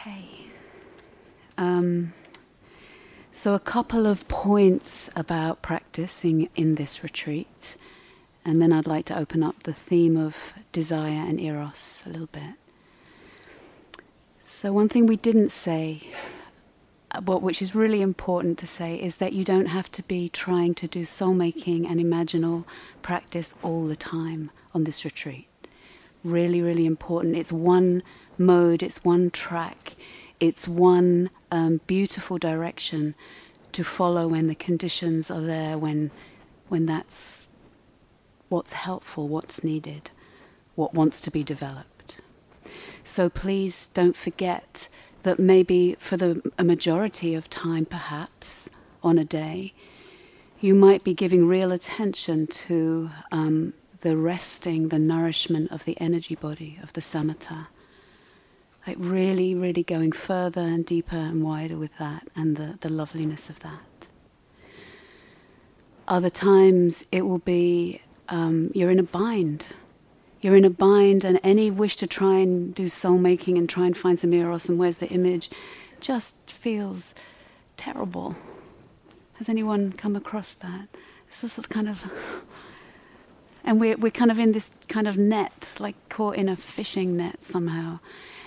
Okay. Um, so, a couple of points about practicing in this retreat, and then I'd like to open up the theme of desire and eros a little bit. So, one thing we didn't say, uh, but which is really important to say, is that you don't have to be trying to do soul making and imaginal practice all the time on this retreat. Really, really important. It's one mode, it's one track, it's one um, beautiful direction to follow when the conditions are there, when, when that's what's helpful, what's needed, what wants to be developed. So please don't forget that maybe for the a majority of time, perhaps on a day, you might be giving real attention to um, the resting, the nourishment of the energy body, of the samatha like really, really going further and deeper and wider with that and the, the loveliness of that. Other times it will be um, you're in a bind. You're in a bind, and any wish to try and do soul making and try and find some eros and where's the image just feels terrible. Has anyone come across that? This is kind of. And we're, we're kind of in this kind of net, like caught in a fishing net somehow.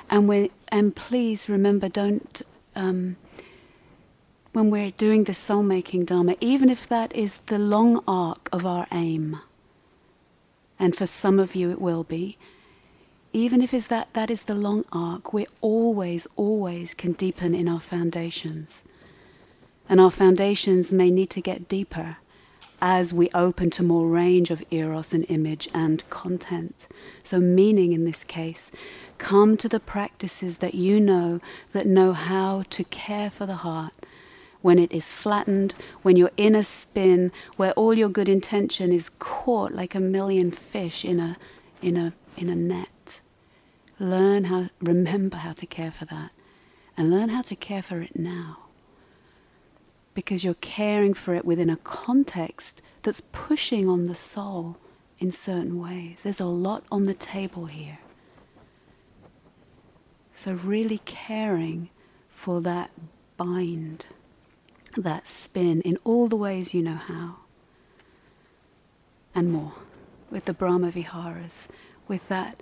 And we and please remember, don't um, when we're doing the soul making dharma, even if that is the long arc of our aim, and for some of you it will be, even if is that that is the long arc, we always, always can deepen in our foundations. And our foundations may need to get deeper as we open to more range of eros and image and content. So, meaning in this case, come to the practices that you know that know how to care for the heart when it is flattened, when you're in a spin, where all your good intention is caught like a million fish in a, in a, in a net. Learn how, remember how to care for that, and learn how to care for it now because you're caring for it within a context that's pushing on the soul in certain ways. There's a lot on the table here. So, really caring for that bind, that spin in all the ways you know how, and more, with the Brahma Viharas, with that,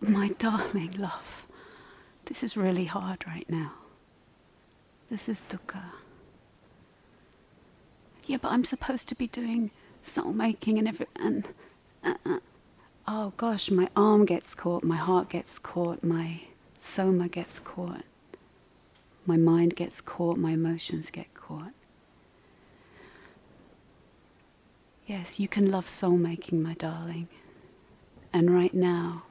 my darling love, this is really hard right now. This is dukkha yeah, but I'm supposed to be doing soul making and every and uh, uh, oh gosh, my arm gets caught, my heart gets caught, my soma gets caught, my mind gets caught, my emotions get caught. Yes, you can love soul making, my darling. And right now,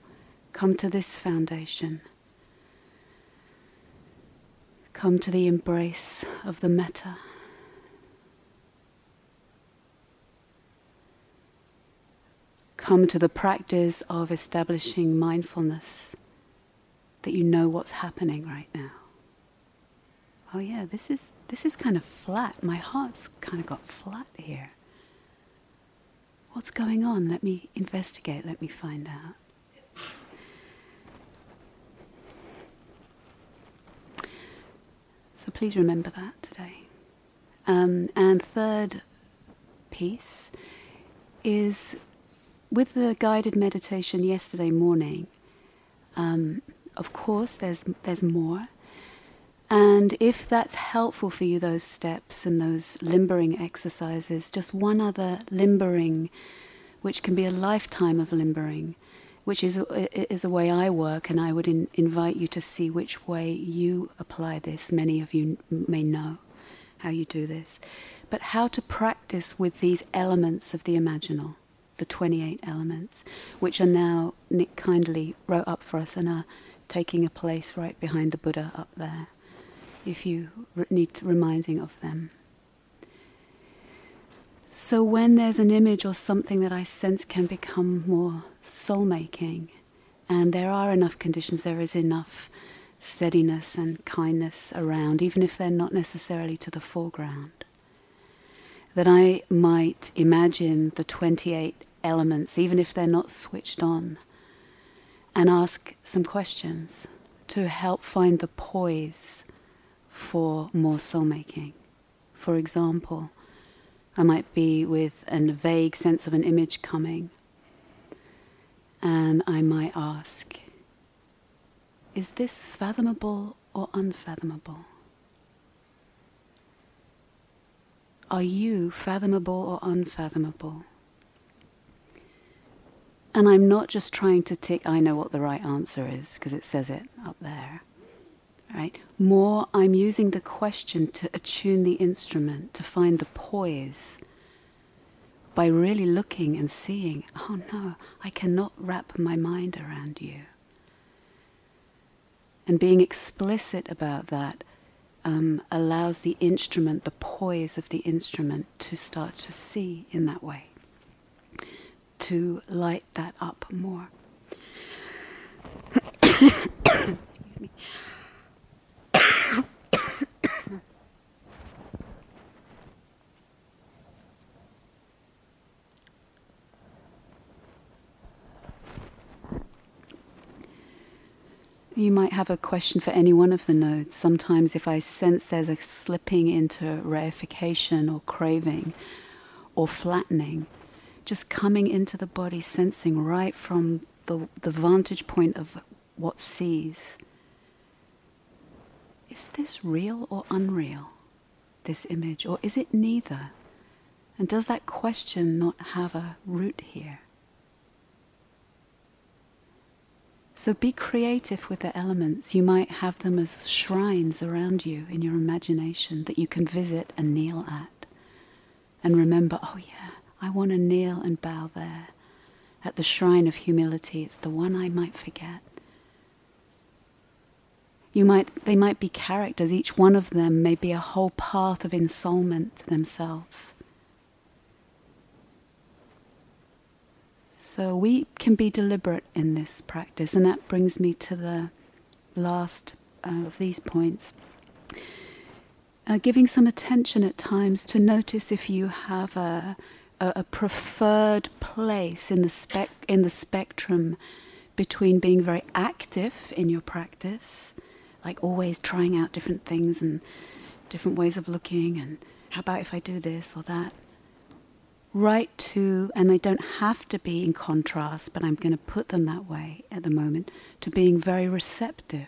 come to this foundation. Come to the embrace of the metta. Come to the practice of establishing mindfulness that you know what's happening right now. Oh yeah, this is this is kind of flat. My heart's kind of got flat here. What's going on? Let me investigate, let me find out. So please remember that today. Um, and third piece is with the guided meditation yesterday morning, um, of course, there's there's more. And if that's helpful for you, those steps and those limbering exercises, just one other limbering, which can be a lifetime of limbering, which is a, is a way I work, and I would in, invite you to see which way you apply this. Many of you may know how you do this, but how to practice with these elements of the imaginal the 28 elements, which are now Nick kindly wrote up for us and are taking a place right behind the Buddha up there, if you need reminding of them. So, when there's an image or something that I sense can become more soul making, and there are enough conditions, there is enough steadiness and kindness around, even if they're not necessarily to the foreground, that I might imagine the 28 elements, even if they're not switched on, and ask some questions. to help find the poise for more soul making. For example, I might be with a vague sense of an image coming, and I might ask, is this fathomable or unfathomable? Are you fathomable or unfathomable? And I'm not just trying to tick, I know what the right answer is, because it says it up there. Right? More, I'm using the question to attune the instrument, to find the poise by really looking and seeing, oh no, I cannot wrap my mind around you. And being explicit about that um, allows the instrument, the poise of the instrument, to start to see in that way, to light that up more. Excuse me. You might have a question for any one of the nodes. Sometimes, if I sense there's a slipping into reification or craving or flattening, just coming into the body, sensing right from the, the vantage point of what sees. Is this real or unreal, this image, or is it neither? And does that question not have a root here? So be creative with the elements. You might have them as shrines around you in your imagination that you can visit and kneel at. And remember, oh yeah, I want to kneel and bow there at the shrine of humility. It's the one I might forget. You might, they might be characters, each one of them may be a whole path of ensoulment to themselves. So we can be deliberate in this practice, and that brings me to the last uh, of these points. Uh, giving some attention at times to notice if you have a, a, a preferred place in the, spec, in the spectrum between being very active in your practice, like always trying out different things and different ways of looking, and how about if I do this or that, right to, and they don't have to be in contrast, but I'm going to put them that way at the moment, to being very receptive,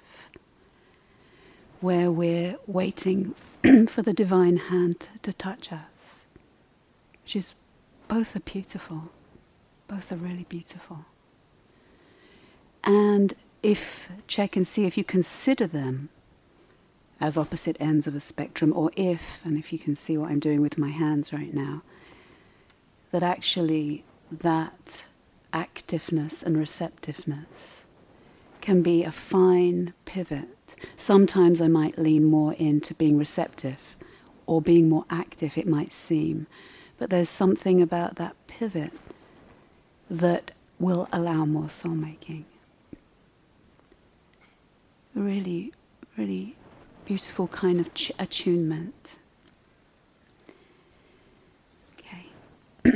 where we're waiting for the divine hand to touch us, which is both are beautiful, both are really beautiful. And if, check and see if you consider them as opposite ends of a spectrum, or if, and if you can see what I'm doing with my hands right now, that actually that activeness and receptiveness can be a fine pivot. Sometimes I might lean more into being receptive or being more active, it might seem. But there's something about that pivot that will allow more soul making. Really, really beautiful kind of ch- attunement.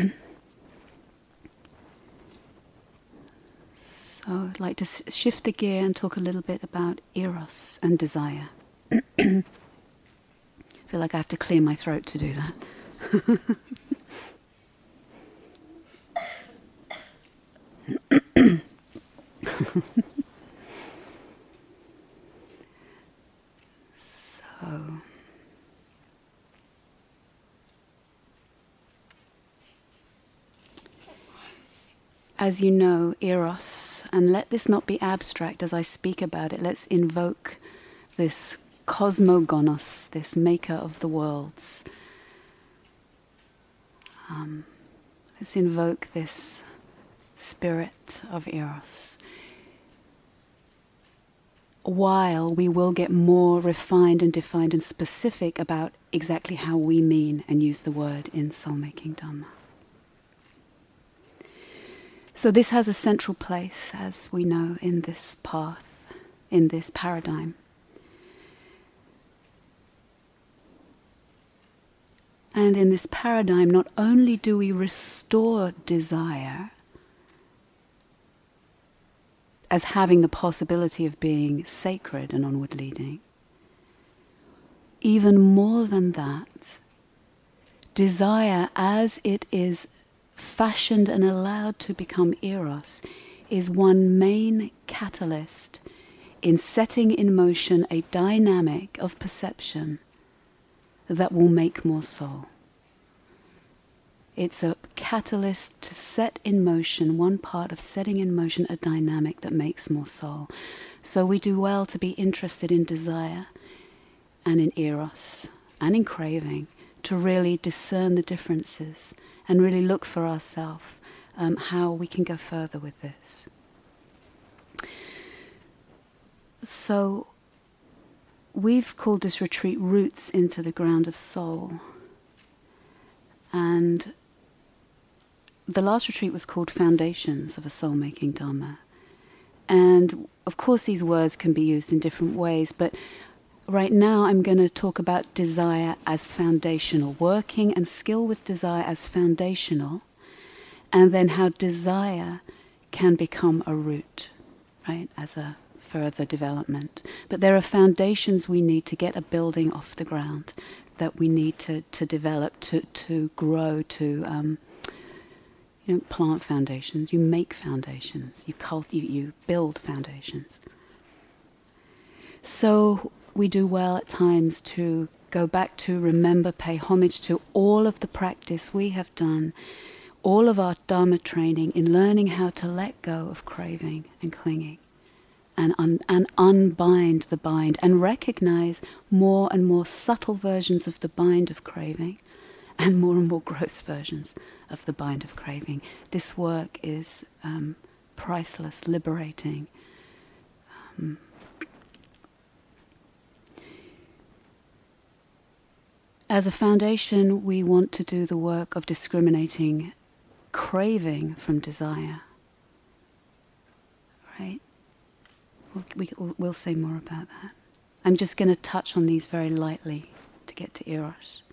so I'd like to shift the gear and talk a little bit about eros and desire. I feel like I have to clear my throat to do that. so as you know, Eros, and let this not be abstract as I speak about it, let's invoke this cosmogonos, this maker of the worlds. Um, let's invoke this spirit of Eros. While we will get more refined and defined and specific about exactly how we mean and use the word in soul making Dharma. So, this has a central place, as we know, in this path, in this paradigm. And in this paradigm, not only do we restore desire as having the possibility of being sacred and onward leading. Even more than that, desire as it is fashioned and allowed to become eros is one main catalyst in setting in motion a dynamic of perception that will make more soul. It's a catalyst to set in motion, one part of setting in motion a dynamic that makes more soul. So we do well to be interested in desire and in eros and in craving, to really discern the differences and really look for ourselves um, how we can go further with this. So, we've called this retreat Roots into the Ground of Soul. And the last retreat was called Foundations of a Soul Making Dharma. And of course, these words can be used in different ways, but right now I'm going to talk about desire as foundational, working and skill with desire as foundational, and then how desire can become a root, right, as a further development. But there are foundations we need to get a building off the ground that we need to, to develop, to, to grow, to um, you don't plant foundations, you make foundations, you, cult, you, you build foundations. So we do well at times to go back to remember, pay homage to all of the practice we have done, all of our Dharma training in learning how to let go of craving and clinging and, un- and unbind the bind and recognize more and more subtle versions of the bind of craving and more and more gross versions of the bind of craving. This work is um, priceless, liberating. Um, as a foundation, we want to do the work of discriminating craving from desire. Right? We'll, we, will we will say more about that. I'm just going to touch on these very lightly to get to Eros.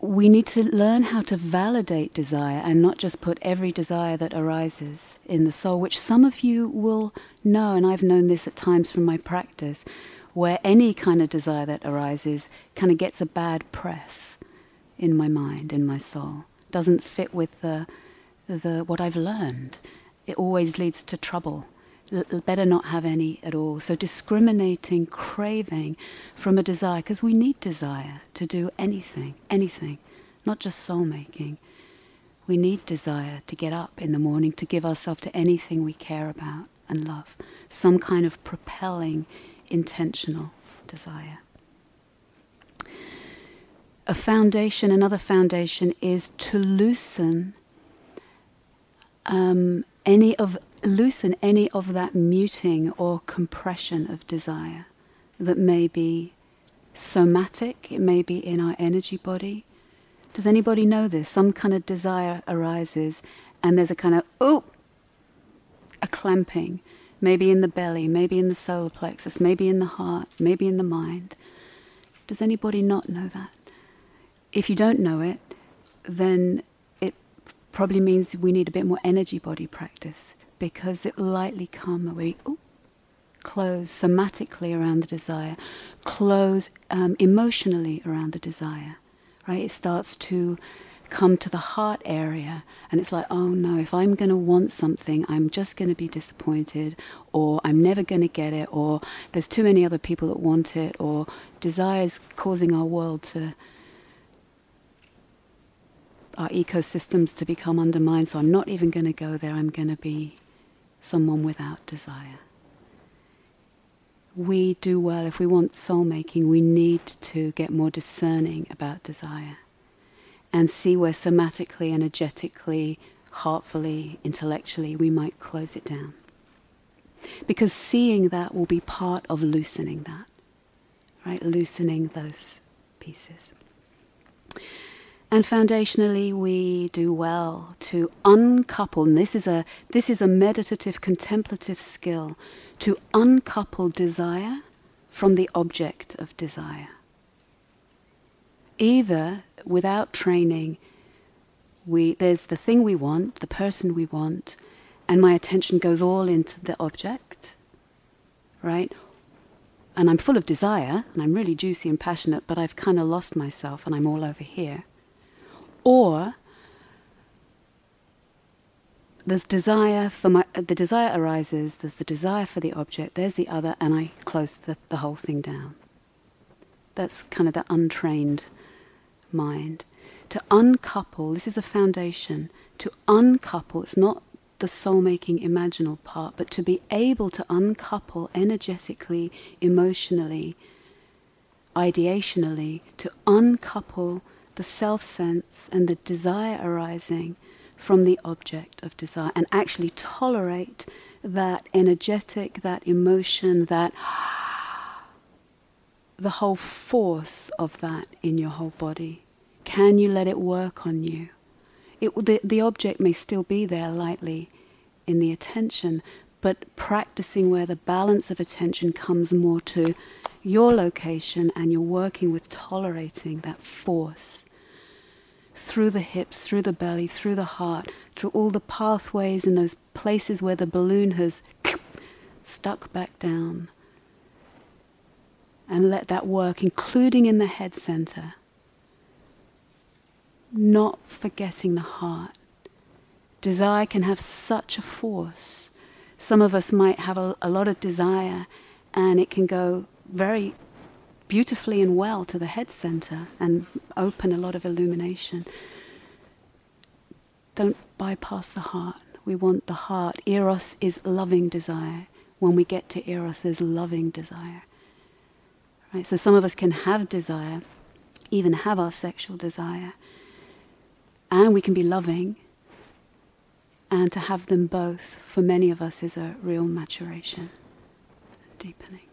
We need to learn how to validate desire and not just put every desire that arises in the soul, which some of you will know, and I've known this at times from my practice, where any kind of desire that arises kind of gets a bad press in my mind, in my soul, doesn't fit with the, the what I've learned it always leads to trouble. Better not have any at all. So, discriminating craving from a desire, because we need desire to do anything, anything, not just soul making. We need desire to get up in the morning, to give ourselves to anything we care about and love. Some kind of propelling, intentional desire. A foundation, another foundation, is to loosen um, any of loosen any of that muting or compression of desire that may be somatic, it may be in our energy body. Does anybody know this? Some kind of desire arises and there's a kind of oh a clamping, maybe in the belly, maybe in the solar plexus, maybe in the heart, maybe in the mind. Does anybody not know that? If you don't know it, then it probably means we need a bit more energy body practice because it will lightly come away. Ooh, close somatically around the desire, close um, emotionally around the desire, right? It starts to come to the heart area and it's like, oh no, if I'm going to want something, I'm just going to be disappointed or I'm never going to get it or there's too many other people that want it or desire is causing our world to our ecosystems to become undermined, so I'm not even going to go there. I'm going to be someone without desire. We do well, if we want soul making, we need to get more discerning about desire and see where somatically, energetically, heartfully, intellectually we might close it down. Because seeing that will be part of loosening that, right? Loosening those pieces. And foundationally, we do well to uncouple, and this is a, this is a meditative, contemplative skill, to uncouple desire from the object of desire. Either without training, we, there's the thing we want, the person we want, and my attention goes all into the object, right? And I'm full of desire, and I'm really juicy and passionate, but I've kind of lost myself and I'm all over here. Or there's desire for my the desire arises there's the desire for the object there's the other and i close the, the whole thing down. That's kind of the untrained mind. To uncouple this is a foundation. To uncouple it's not the soul making imaginal part but to be able to uncouple energetically emotionally ideationally to uncouple the self sense and the desire arising from the object of desire and actually tolerate that energetic, that emotion, that the whole force of that in your whole body. Can you let it work on you? It, the, the object may still be there lightly in the attention, but practicing where the balance of attention comes more to your location and you're working with tolerating that force through the hips, through the belly, through the heart, through all the pathways in those places where the balloon has stuck back down. And let that work, including in the head center. Not forgetting the heart. Desire can have such a force. Some of us might have a, a lot of desire, and it can go very beautifully and well to the head center and open a lot of illumination. Don't bypass the heart. We want the heart. Eros is loving desire. When we get to Eros, there's loving desire. Right? So some of us can have desire, even have our sexual desire, and we can be loving. And to have them both, for many of us, is a real maturation, deepening.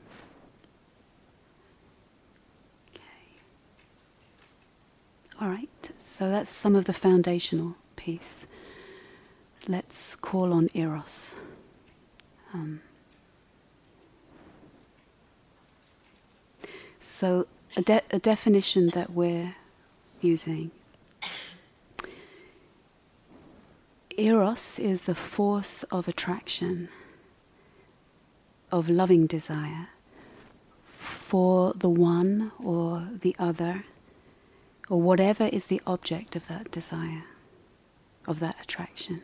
All right, so that's some of the foundational piece. Let's call on Eros. Um, so, a, de- a definition that we're using Eros is the force of attraction, of loving desire for the one or the other or whatever is the object of that desire, of that attraction.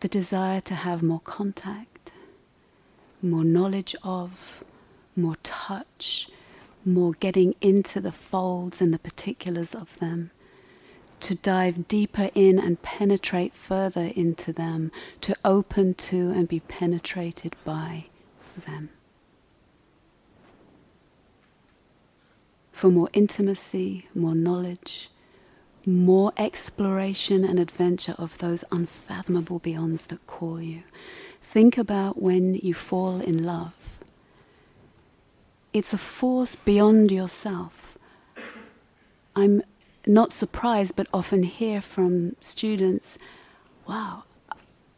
The desire to have more contact, more knowledge of, more touch, more getting into the folds and the particulars of them, to dive deeper in and penetrate further into them, to open to and be penetrated by them. For more intimacy, more knowledge, more exploration and adventure of those unfathomable beyonds that call you. Think about when you fall in love. It's a force beyond yourself. I'm not surprised, but often hear from students, wow,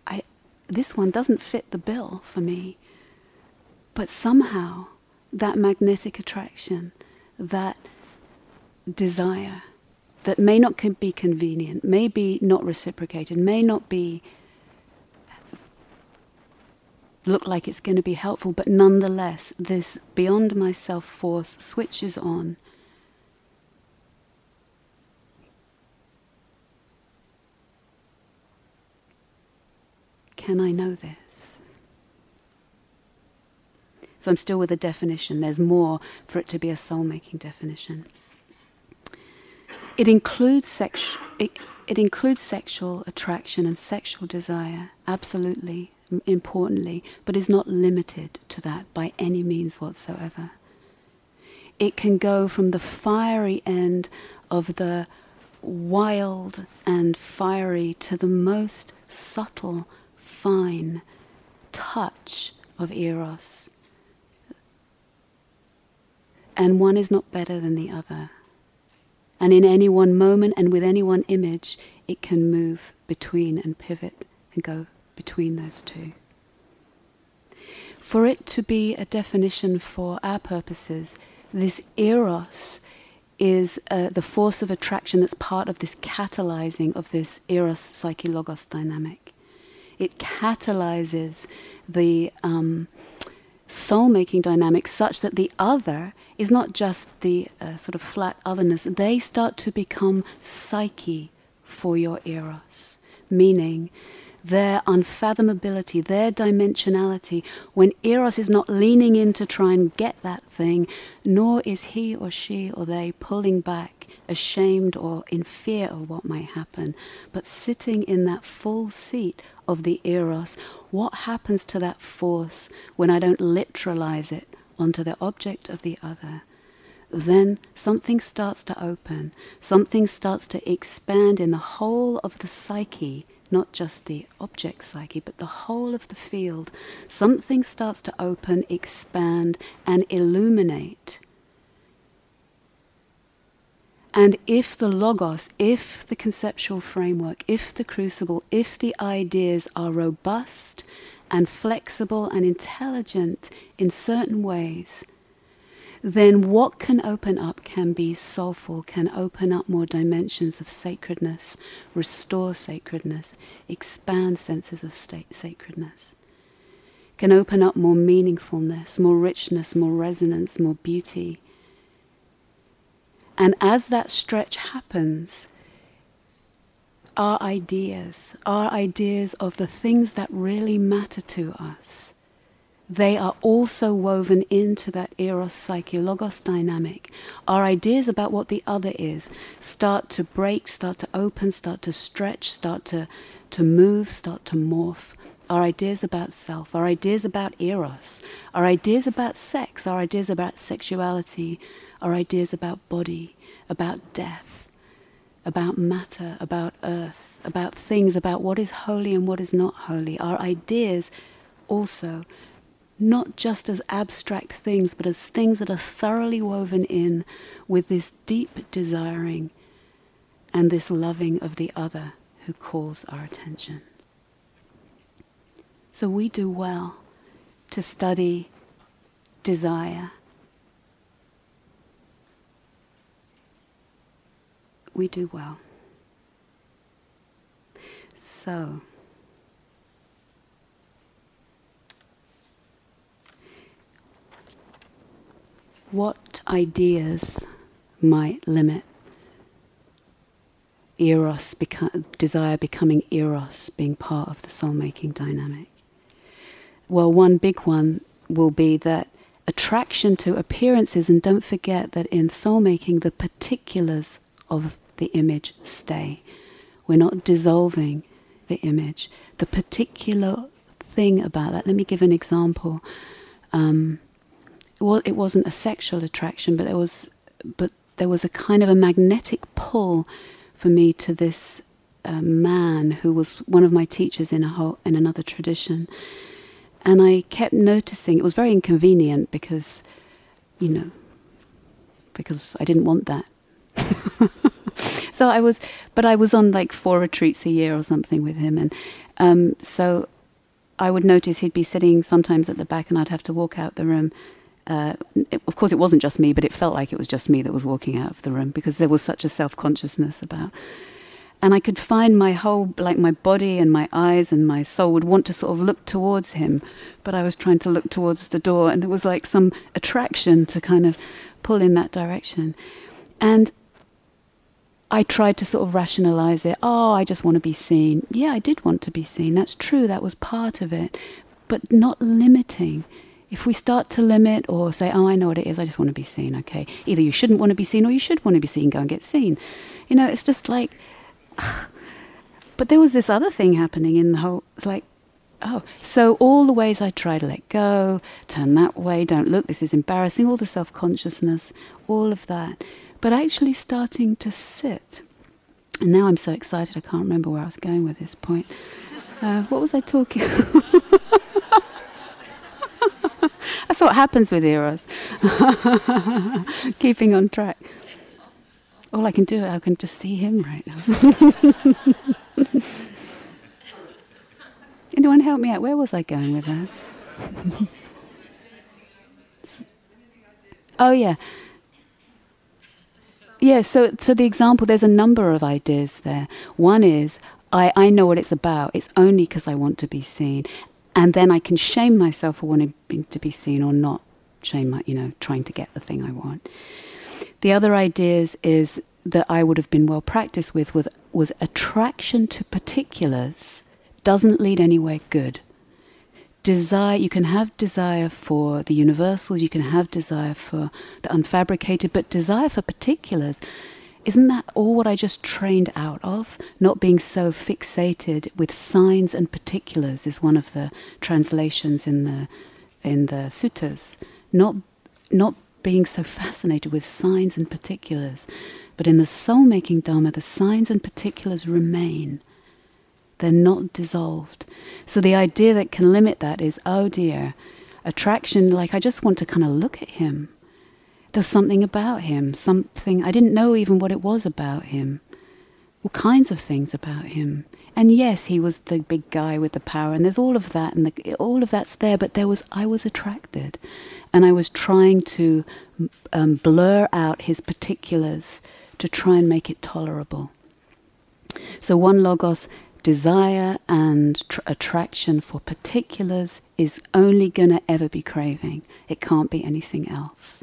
I, this one doesn't fit the bill for me. But somehow, that magnetic attraction, that desire that may not be convenient, may be not reciprocated, may not be look like it's going to be helpful, but nonetheless, this beyond myself force switches on. Can I know this? So I'm still with a definition. There's more for it to be a soul making definition. It includes. It, it includes sexual attraction and sexual desire, absolutely, importantly, but is not limited to that by any means whatsoever. It can go from the fiery end of the wild and fiery to the most subtle, fine touch of Eros and one is not better than the other. And in any one moment and with any one image, it can move between and pivot and go between those two. For it to be a definition for our purposes, this eros is uh, the force of attraction that's part of this catalyzing of this eros psyche logos dynamic. it catalyzes the um, soul making dynamic such that the other is not just the uh, sort of flat otherness, they start to become psyche for your eros, meaning their unfathomability, their dimensionality, when Eros is not leaning in to try and get that thing, nor is he or she or they pulling back, ashamed or in fear of what might happen, but sitting in that full seat of the Eros, what happens to that force when I don't literalize it onto the object of the other? then something starts to open, something starts to expand in the whole of the psyche not just the object psyche, but the whole of the field, something starts to open, expand, and illuminate. And if the logos, if the conceptual framework, if the crucible, if the ideas are robust and flexible and intelligent in certain ways, then what can open up can be soulful, can open up more dimensions of sacredness, restore sacredness, expand senses of sacredness, can open up more meaningfulness, more richness, more resonance, more beauty. And as that stretch happens, our ideas, our ideas of the things that really matter to us, they are also woven into that eros psyche logos dynamic. Our ideas about what the other is start to break, start to open, start to stretch, start to, to move, start to morph. Our ideas about self, our ideas about eros, our ideas about sex, our ideas about sexuality, our ideas about body, about death, about matter, about earth, about things, about what is holy and what is not holy. Our ideas also not just as abstract things, but as things that are thoroughly woven in with this deep desiring and this loving of the other who calls our attention. So we do well to study desire. We do well. So, what ideas might limit eros, beco- desire becoming eros, being part of the soul making dynamic? Well, one big one will be that attraction to appearances, and don't forget that in soul making, the particulars of the image stay. We're not dissolving the image. The particular thing about that, let me give an example. Um, well, it wasn't a sexual attraction, but there was, but there was a kind of a magnetic pull for me to this uh, man who was one of my teachers in a whole, in another tradition, and I kept noticing it was very inconvenient because, you know, because I didn't want that. so I was, but I was on like four retreats a year or something with him, and um, so I would notice he'd be sitting sometimes at the back, and I'd have to walk out the room uh, it, of course, it wasn't just me, but it felt like it was just me that was walking out of the room because there was such a self consciousness about. And I could find my whole, like my body and my eyes and my soul would want to sort of look towards him, but I was trying to look towards the door, and it was like some attraction to kind of pull in that direction. And I tried to sort of rationalize it. Oh, I just want to be seen. Yeah, I did want to be seen. That's true. That was part of it, but not limiting if we start to limit or say, oh, I know what it is, I just want to be seen, okay. Either you shouldn't want to be seen or you should want to be seen, go and get seen. You know, it's just like, but there was this other thing happening in the whole, it's like, oh, so all the ways I try to let go, turn that way, don't look, this is embarrassing, all the self consciousness, all of that, but actually starting to sit. And now I'm so excited, I can't remember where I was going with this point. Uh, what was I talking? That's what happens with Eros. Keeping on track. All I can do, I can just see him right now. Anyone help me out? Where was I going with that? oh, yeah. Yeah, so, so the example, there's a number of ideas there. One is I, I know what it's about. It's only because I want to be seen. And then I can shame myself for wanting to be seen or not shame my, you know, trying to get the thing I want. The other ideas is that I would have been well practiced with was, was attraction to particulars doesn't lead anywhere good. Desire, you can have desire for the universals, you can have desire for the unfabricated, but desire for particulars isn't that all what I just trained out of? Not being so fixated with signs and particulars is one of the translations in the in the suttas. Not not being so fascinated with signs and particulars, but in the soul making dharma, the signs and particulars remain. They're not dissolved. So the idea that can limit that is, oh dear, attraction. Like I just want to kind of look at him There's something about him, something I didn't know even what it was about him. All kinds of things about him. And yes, he was the big guy with the power, and there's all of that, and the, all of that's there. But there was, I was attracted, and I was trying to um, blur out his particulars to try and make it tolerable. So one logos, desire and tr- attraction for particulars, is only gonna ever be craving. It can't be anything else.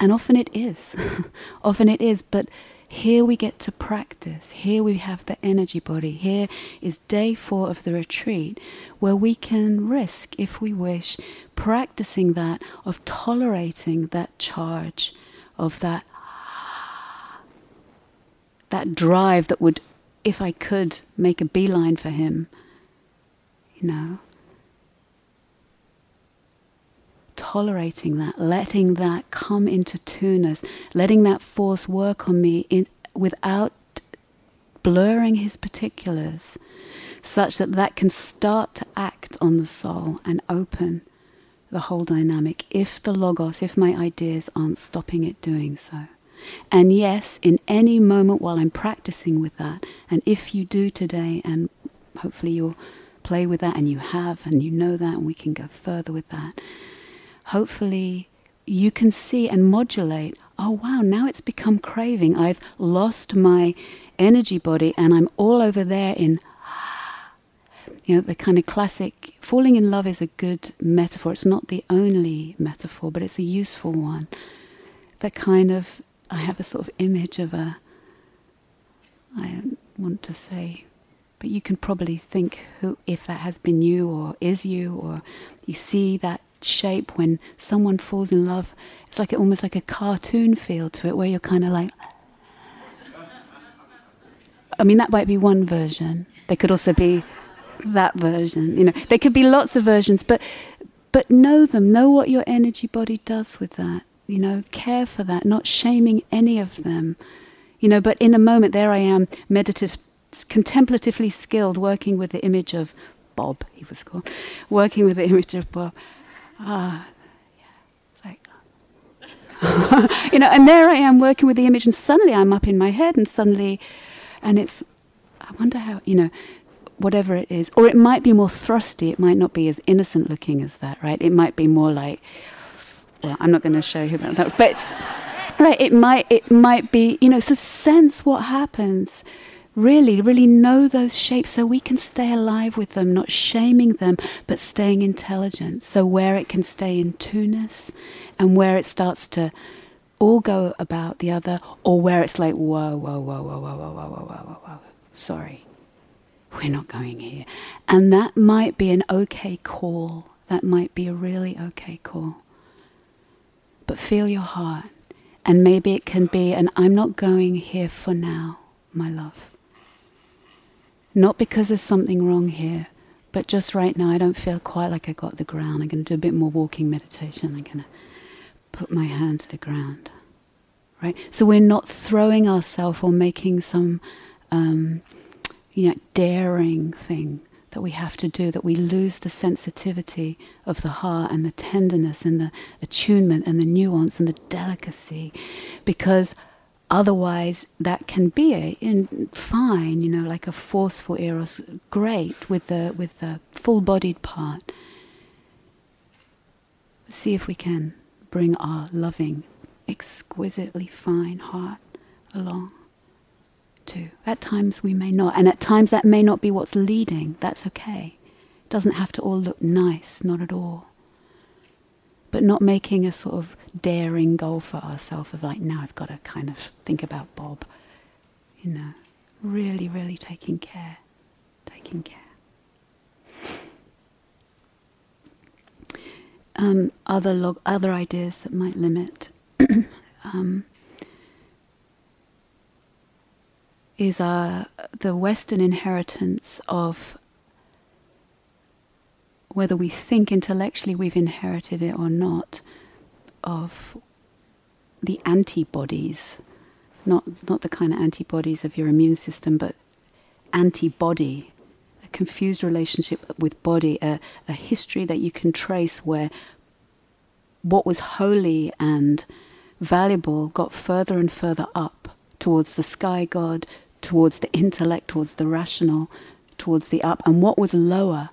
And often it is. often it is. But here we get to practice. Here we have the energy body. Here is day four of the retreat where we can risk, if we wish, practicing that of tolerating that charge, of that that drive that would, if I could, make a beeline for him. You know, tolerating that, letting that come into two-ness, letting that force work on me in, without blurring his particulars, such that that can start to act on the soul and open the whole dynamic if the logos, if my ideas aren't stopping it doing so. And yes, in any moment while I'm practicing with that, and if you do today, and hopefully you'll play with that, and you have, and you know that, and we can go further with that hopefully you can see and modulate oh wow now it's become craving. I've lost my energy body and i'm all over there in you know the kind of classic falling in love is a good metaphor. It's not the only metaphor but it's a useful one. That kind of i have a sort of image of a i don't want to say but you can probably think who if that has been you or is you or you see that shape when someone falls in love. It's like almost like a cartoon feel to it, where you're kind of like. I mean, that might be one version. There could also be that version. You know, there could be lots of versions, but but know them. Know what your energy body does with that. You know, care for that. Not shaming any of them. You know, but in a moment, there I am, meditative, contemplatively skilled, working with the image of Bob. He was called, working with the image of Bob ah, yeah, like, you know, and there I am working with the image, and suddenly I'm up in my head, and suddenly, and it's, I wonder how, you know, whatever it is, or it might be more thrusty. It might not be as innocent looking as that, right? It might be more like, well, I'm not going to show about that, but right, it might, it might be, you know, of sense what happens really, really know those shapes so we can stay alive with them, not shaming them, but staying intelligent. So where it can stay in two-ness and where it starts to all go about the other, or where it's like, whoa, whoa, whoa, whoa, whoa, whoa, whoa, whoa, whoa, whoa, sorry, we're not going here. And that might be an okay call. That might be a really okay call. But feel your heart. And maybe it can be, and I'm not going here for now, my love. Not because there's something wrong here, but just right now I don't feel quite like I got the ground. I'm going to do a bit more walking meditation. I'm going to put my hand to the ground. Right? So we're not throwing ourselves or making some um, you know, daring thing that we have to do, that we lose the sensitivity of the heart and the tenderness and the attunement and the nuance and the delicacy because Otherwise, that can be a, in, fine, you know, like a forceful eros, great with the with the full-bodied part. See if we can bring our loving, exquisitely fine heart along to. At times we may not. And at times that may not be what's leading. That's okay. It doesn't have to all look nice, not at all. But not making a sort of daring goal for ourselves of like, now I've got to kind of think about Bob. You know, really, really taking care. Taking care. Um, other log- other ideas that might limit um, is uh, the Western inheritance of whether we think intellectually we've inherited it or not, of the antibodies, not not the kind of antibodies of your immune system, but antibody, a confused relationship with body, a, a history that you can trace where what was holy and valuable got further and further up towards the sky god, towards the intellect, towards the rational, towards the up, and what was lower.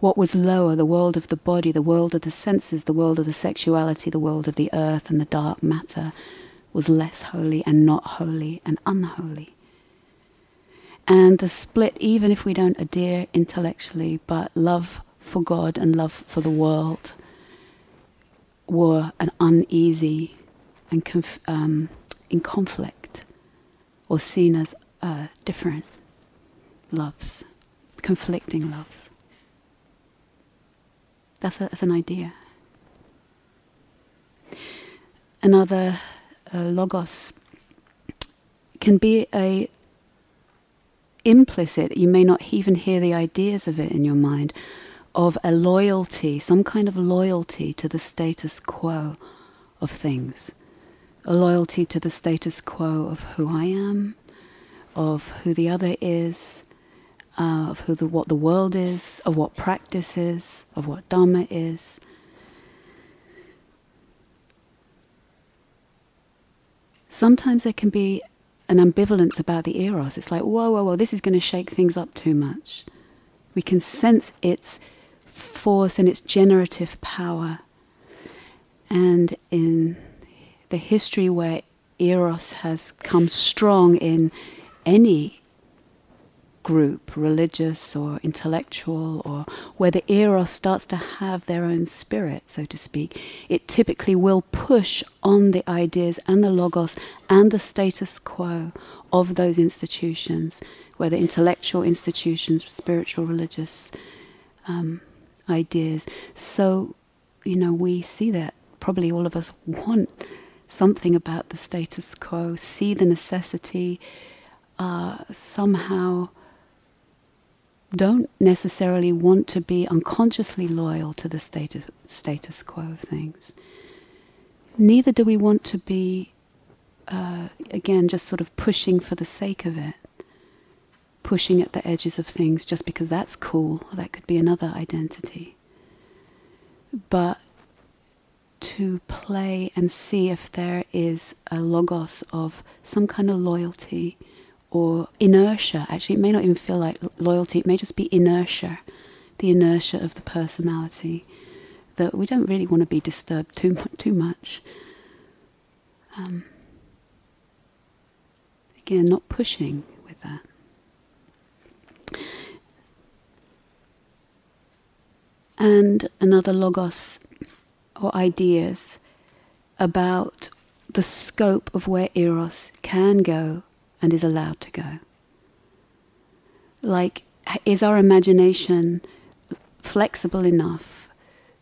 What was lower, the world of the body, the world of the senses, the world of the sexuality, the world of the earth and the dark matter, was less holy and not holy and unholy. And the split, even if we don't adhere intellectually, but love for God and love for the world, were an uneasy and conf- um, in conflict or seen as uh, different loves, conflicting loves. That's, a, that's an idea. Another uh, logos can be a implicit, you may not even hear the ideas of it in your mind, of a loyalty, some kind of loyalty to the status quo of things a loyalty to the status quo of who I am, of who the other is, uh, of who the, what the world is, of what practice is, of what Dharma is. Sometimes there can be an ambivalence about the eros. It's like, whoa, whoa, whoa, this is going to shake things up too much. We can sense its force and its generative power. And in the history where eros has come strong in any group, religious or intellectual, or where the eros starts to have their own spirit, so to speak, it typically will push on the ideas and the logos and the status quo of those institutions, whether intellectual institutions, spiritual, religious um, ideas. So, you know, we see that probably all of us want something about the status quo, see the necessity, uh, somehow don't necessarily want to be unconsciously loyal to the status, status quo of things. Neither do we want to be, uh, again, just sort of pushing for the sake of it, pushing at the edges of things just because that's cool. That could be another identity. But to play and see if there is a logos of some kind of loyalty or inertia. Actually, it may not even feel like loyalty, it may just be inertia, the inertia of the personality that we don't really want to be disturbed too, too much. Um, again, not pushing with that. And another logos or ideas about the scope of where Eros can go and is allowed to go. Like, is our imagination flexible enough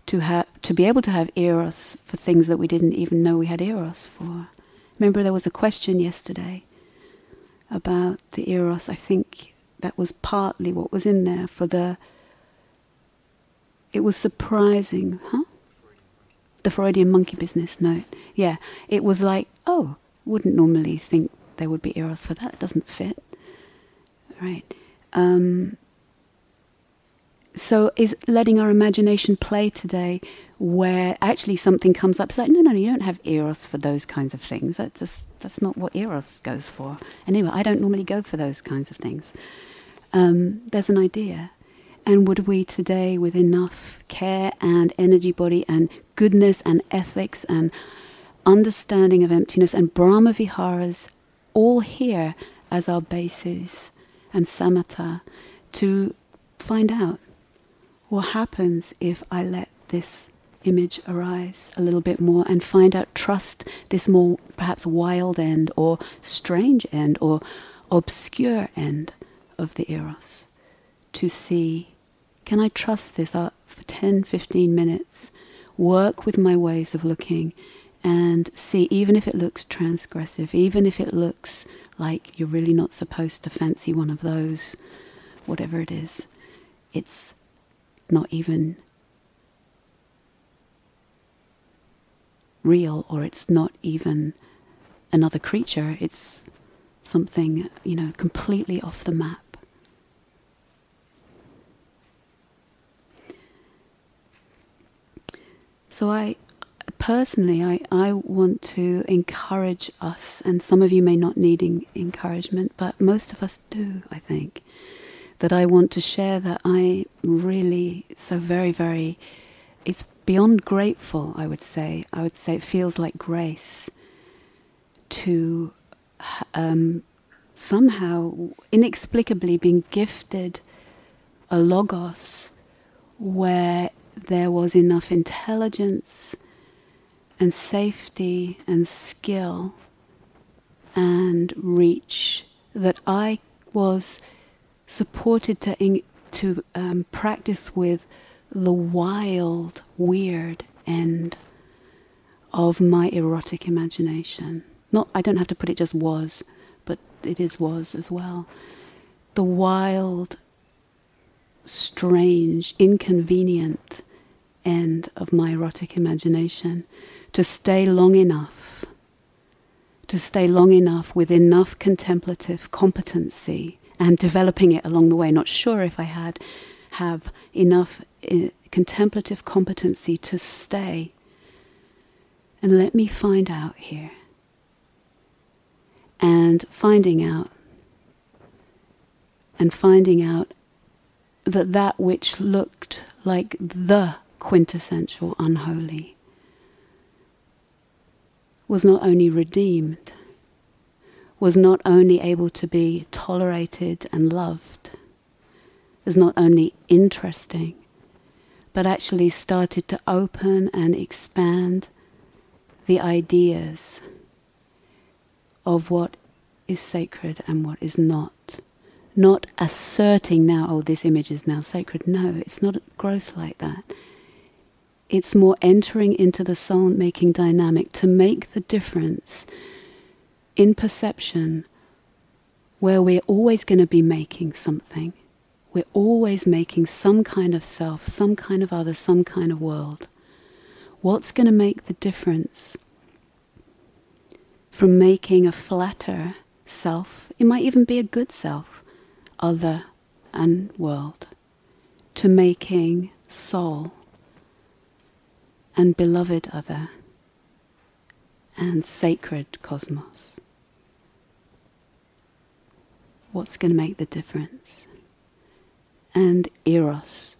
to have to be able to have eros for things that we didn't even know we had eros for? Remember, there was a question yesterday about the eros. I think that was partly what was in there for the. It was surprising, huh? The Freudian monkey business note. Yeah, it was like, oh, wouldn't normally think there would be eros for that. It doesn't fit, right? Um, so is letting our imagination play today, where actually something comes up. It's like, no, no, you don't have eros for those kinds of things. That's just that's not what eros goes for. Anyway, I don't normally go for those kinds of things. Um, there's an idea. And would we today, with enough care and energy body and goodness and ethics and understanding of emptiness and Brahma Viharas, all here as our bases and samatha to find out what happens if I let this image arise a little bit more and find out, trust this more perhaps wild end or strange end or obscure end of the eros to see can I trust this uh, for 10, 15 minutes, work with my ways of looking and see, even if it looks transgressive, even if it looks like you're really not supposed to fancy one of those, whatever it is, it's not even real or it's not even another creature, it's something, you know, completely off the map. So I personally I, I want to encourage us and some of you may not need encouragement, but most of us do, I think. That I want to share that I really so very, very it's beyond grateful, I would say. I would say it feels like grace to um, somehow inexplicably being gifted a logos where there was enough intelligence and safety and skill and reach that I was supported to in, to um, practice with the wild, weird end of my erotic imagination. Not, I don't have to put it just was, but it is was as well. The wild, strange, inconvenient end of my erotic imagination to stay long enough, to stay long enough with enough contemplative competency and developing it along the way. Not sure if I had have enough uh, contemplative competency to stay. And let me find out here. And finding out, and finding out that that which looked like the quintessential unholy was not only redeemed, was not only able to be tolerated and loved, was not only interesting, but actually started to open and expand the ideas of what is sacred and what is not. Not asserting now, oh, this image is now sacred. No, it's not gross like that. It's more entering into the soul making dynamic to make the difference in perception where we're always going to be making something. We're always making some kind of self, some kind of other, some kind of world. What's going to make the difference from making a flatter self, it might even be a good self, other and world, to making soul and beloved other and sacred cosmos. What's going to make the difference? And Eros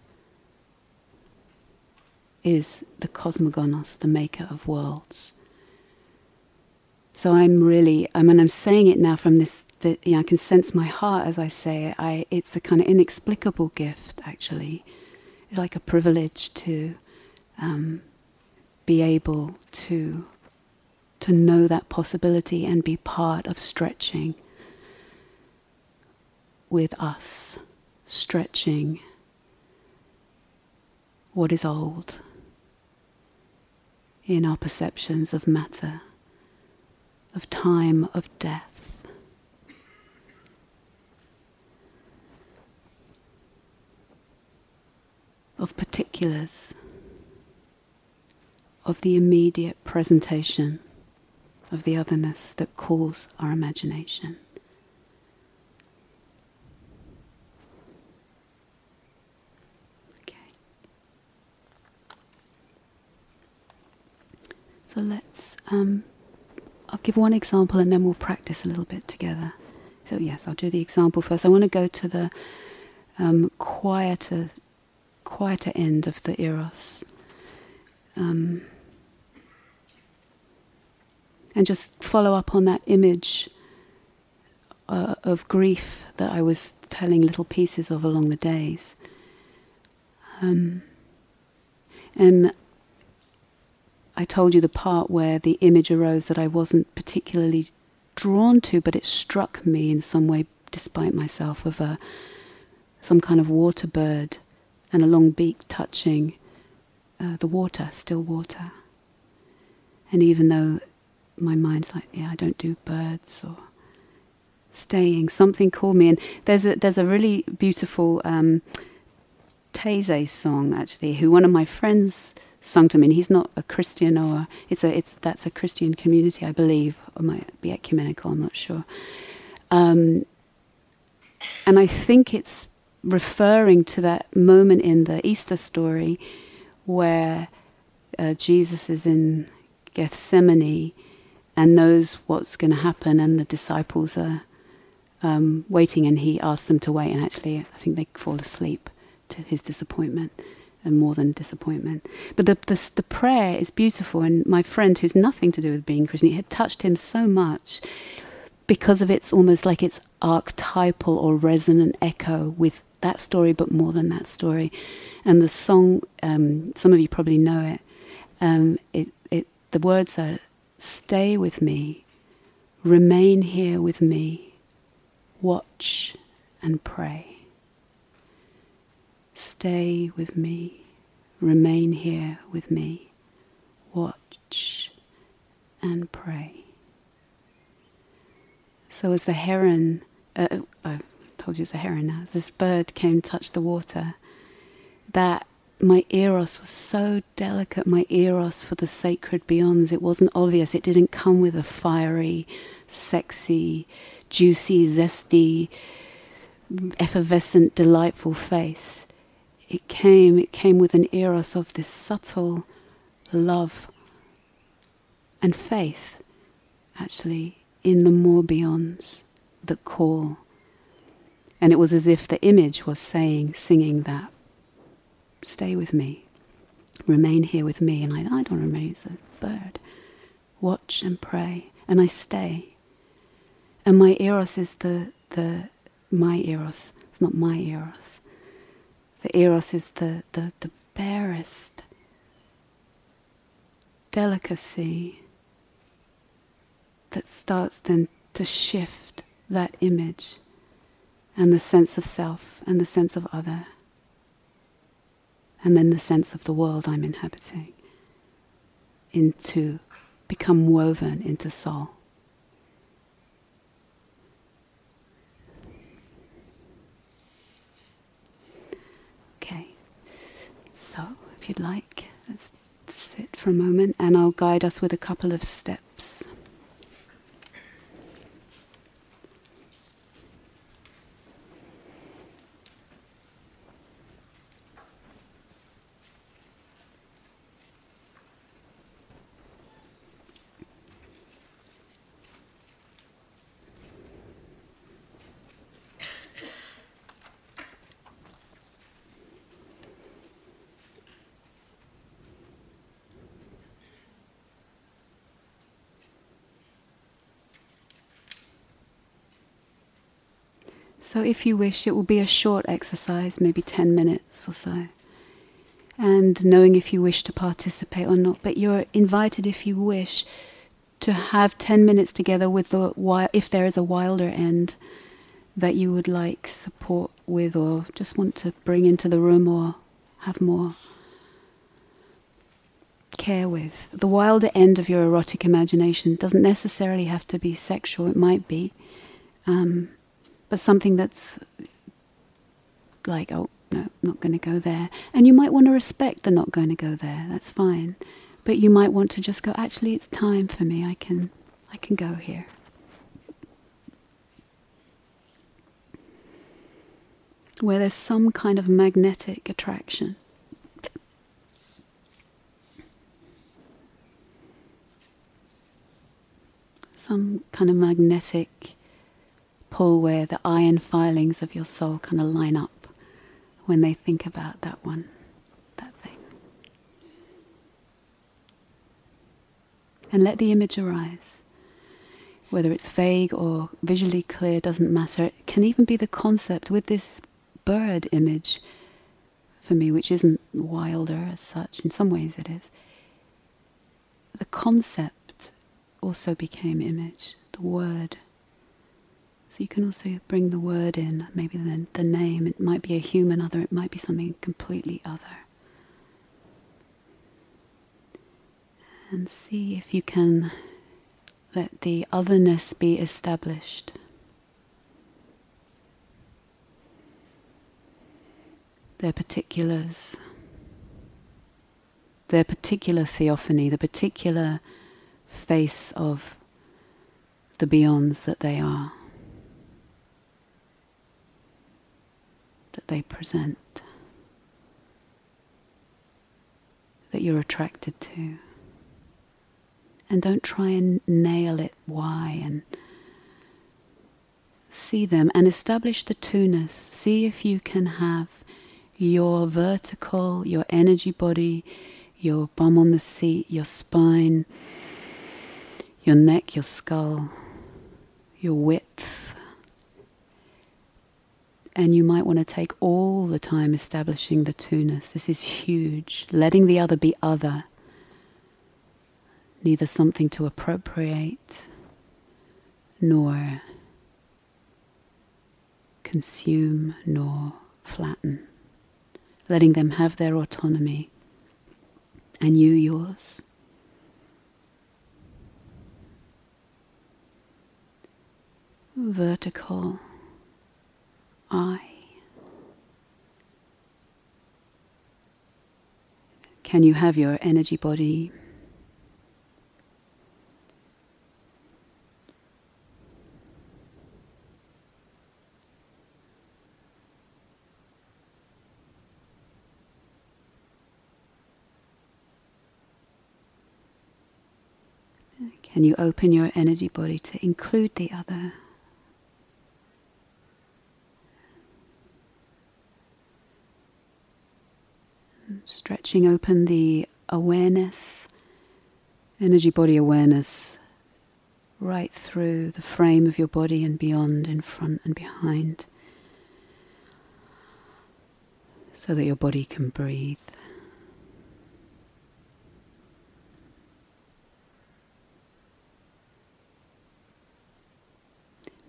is the cosmogonos, the maker of worlds. So I'm really, I mean, I'm saying it now from this, the, you know, I can sense my heart as I say it. I, it's a kind of inexplicable gift, actually, like a privilege to um, be able to to know that possibility and be part of stretching with us, stretching what is old in our perceptions of matter, of time, of death. Of particulars of the immediate presentation of the otherness that calls our imagination. Okay. So let's, um, I'll give one example and then we'll practice a little bit together. So, yes, I'll do the example first. I want to go to the um, quieter, quieter end of the eros. Um, and just follow up on that image uh, of grief that I was telling little pieces of along the days. Um, and I told you the part where the image arose that I wasn't particularly drawn to, but it struck me in some way, despite myself, of a some kind of water bird and a long beak touching uh, the water, still water. And even though my mind's like, yeah, I don't do birds or staying, something called me. And there's a there's a really beautiful um, song actually, who one of my friends sung to me. And he's not a Christian or it's a it's that's a Christian community, I believe, or might be ecumenical. I'm not sure. Um, and I think it's referring to that moment in the Easter story where uh, Jesus is in Gethsemane and knows what's going to happen, and the disciples are um, waiting, and he asks them to wait, and actually, I think they fall asleep to his disappointment and more than disappointment. But the, the, the prayer is beautiful, and my friend, who's nothing to do with being Christian, it had touched him so much because of its almost like its archetypal or resonant echo with that story, but more than that story. And the song, um, some of you probably know it. Um, it, it. The words are, "Stay with me, remain here with me, watch and pray." Stay with me, remain here with me, watch and pray. So as the heron, uh, I told you it's a heron now, as this bird came touch the water, that my eros was so delicate, my eros for the sacred beyonds. It wasn't obvious. It didn't come with a fiery, sexy, juicy, zesty, effervescent, delightful face it came, it came with an eros of this subtle love and faith, actually, in the more beyonds that call. And it was as if the image was saying, singing that, stay with me, remain here with me. And I, I don't remain as a bird. Watch and pray. And I stay. And my eros is the, the my eros. It's not my eros. The eros is the, the, the barest delicacy that starts then to shift that image and the sense of self and the sense of other and then the sense of the world I'm inhabiting into become woven into soul. Okay, so if you'd like. Let's sit for a moment and I'll guide us with a couple of steps. So, if you wish, it will be a short exercise, maybe 10 minutes or so. And knowing if you wish to participate or not, but you're invited if you wish to have 10 minutes together with the if there is a wilder end that you would like support with or just want to bring into the room or have more care with. The wilder end of your erotic imagination doesn't necessarily have to be sexual, it might be. Um, but something that's like, oh, no, not going to go there. And you might want to respect the not going to go there. That's fine. But you might want to just go, actually, it's time for me. I can, I can go here. Where there's some kind of magnetic attraction. Some kind of magnetic pull where the iron filings of your soul kind of line up when they think about that one, that thing. And let the image arise. whether it's vague or visually clear, doesn't matter. It can even be the concept with this bird image for me, which isn't wilder as such. In some ways, it is. The concept also became image, the word. So you can also bring the word in, maybe then the name. It might be a human other, it might be something completely other. And see if you can let the otherness be established. Their particulars, their particular theophany, the particular face of the beyonds that they are, that they present, that you're attracted to and don't try and nail it why and see them and establish the two-ness. See if you can have your vertical, your energy body, your bum on the seat, your spine, your neck, your skull, your width. And you might want to take all the time establishing the two-ness. This is huge. Letting the other be other neither something to appropriate nor consume nor flatten, letting them have their autonomy and you yours. Vertical I. Can you have your energy body Can you open your energy body to include the other? Stretching open the awareness, energy body awareness, right through the frame of your body and beyond, in front and behind, so that your body can breathe.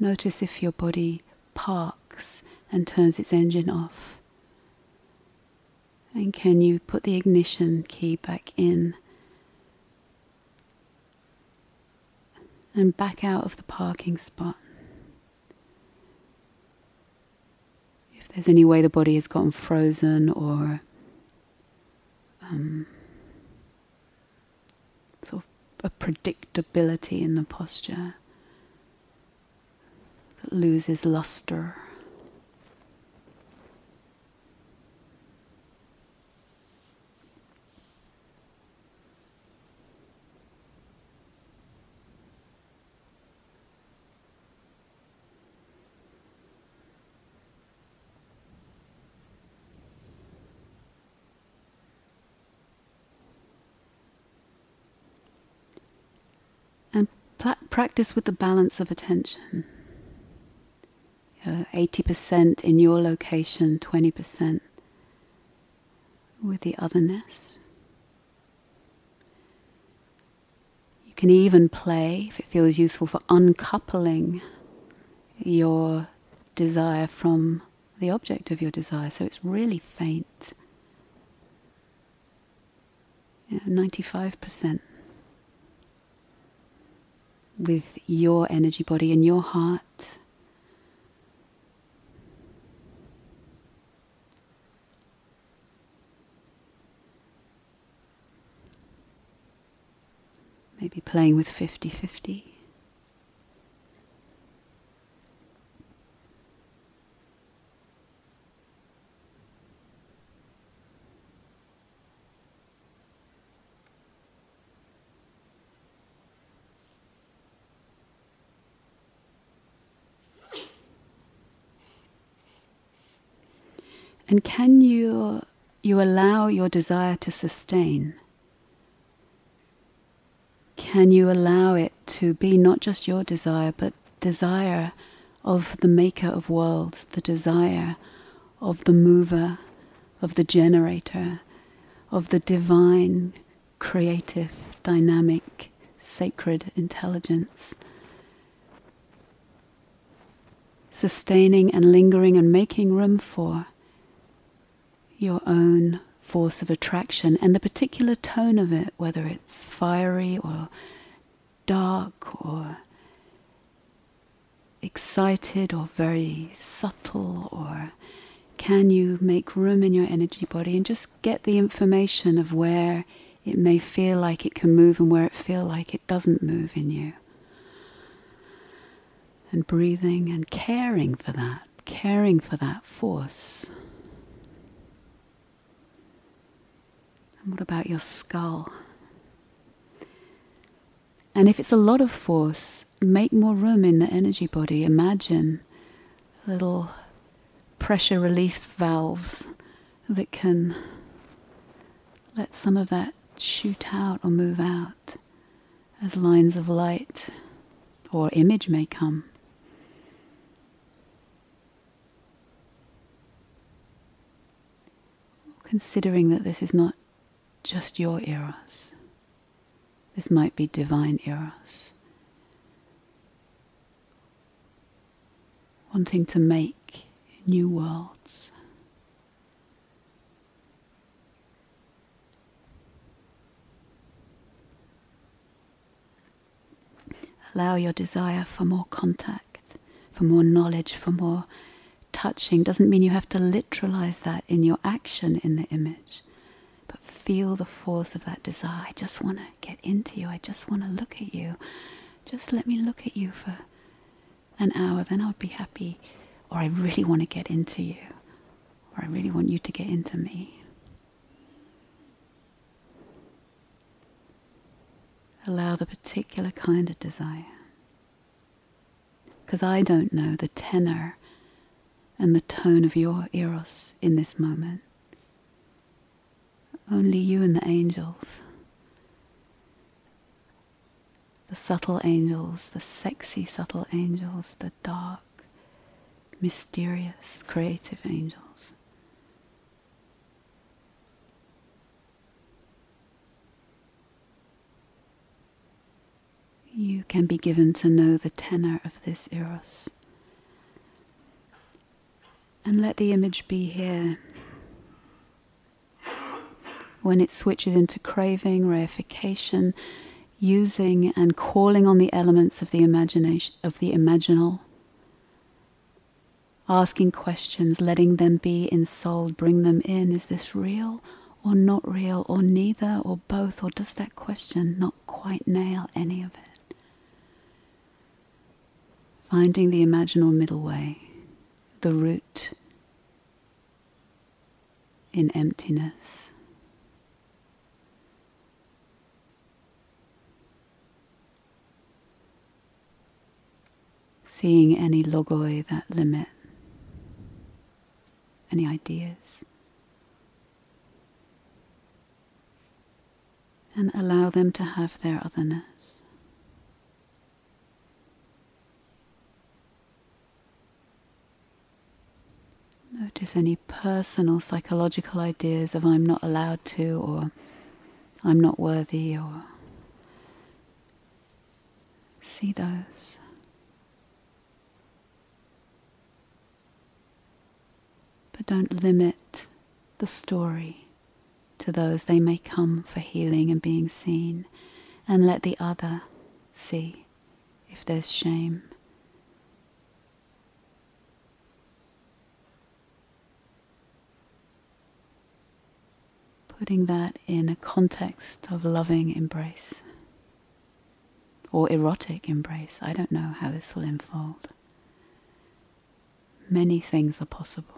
Notice if your body parks and turns its engine off. And can you put the ignition key back in and back out of the parking spot? If there's any way the body has gotten frozen or um, sort of a predictability in the posture that loses luster. Practice with the balance of attention. 80% in your location, 20% with the otherness. You can even play, if it feels useful, for uncoupling your desire from the object of your desire. So it's really faint. Know, 95% with your energy body and your heart maybe playing with 50 50. And can you, you allow your desire to sustain? can you allow it to be not just your desire, but desire of the maker of worlds, the desire of the mover, of the generator, of the divine, creative, dynamic, sacred intelligence. Sustaining and lingering and making room for your own force of attraction and the particular tone of it, whether it's fiery or dark or excited or very subtle or can you make room in your energy body and just get the information of where it may feel like it can move and where it feel like it doesn't move in you. And breathing and caring for that caring for that force what about your skull? And if it's a lot of force, make more room in the energy body. Imagine little pressure release valves that can let some of that shoot out or move out as lines of light or image may come. Considering that this is not just your eros. This might be divine eros. Wanting to make new worlds. Allow your desire for more contact, for more knowledge, for more touching. Doesn't mean you have to literalize that in your action in the image feel the force of that desire. I just want to get into you. I just want to look at you. Just let me look at you for an hour, then I'll be happy. Or I really want to get into you. Or I really want you to get into me. Allow the particular kind of desire. Because I don't know the tenor and the tone of your eros in this moment. Only you and the angels. The subtle angels, the sexy subtle angels, the dark, mysterious, creative angels. You can be given to know the tenor of this eros. And let the image be here when it switches into craving, reification, using and calling on the elements of the imagination of the imaginal, asking questions, letting them be ensouled, bring them in. Is this real or not real, or neither, or both, or does that question not quite nail any of it? Finding the imaginal middle way, the root in emptiness. Seeing any logoi that limit, any ideas. And allow them to have their otherness. Notice any personal psychological ideas of I'm not allowed to, or I'm not worthy, or see those. but don't limit the story to those. They may come for healing and being seen, and let the other see if there's shame. Putting that in a context of loving embrace or erotic embrace. I don't know how this will unfold. Many things are possible.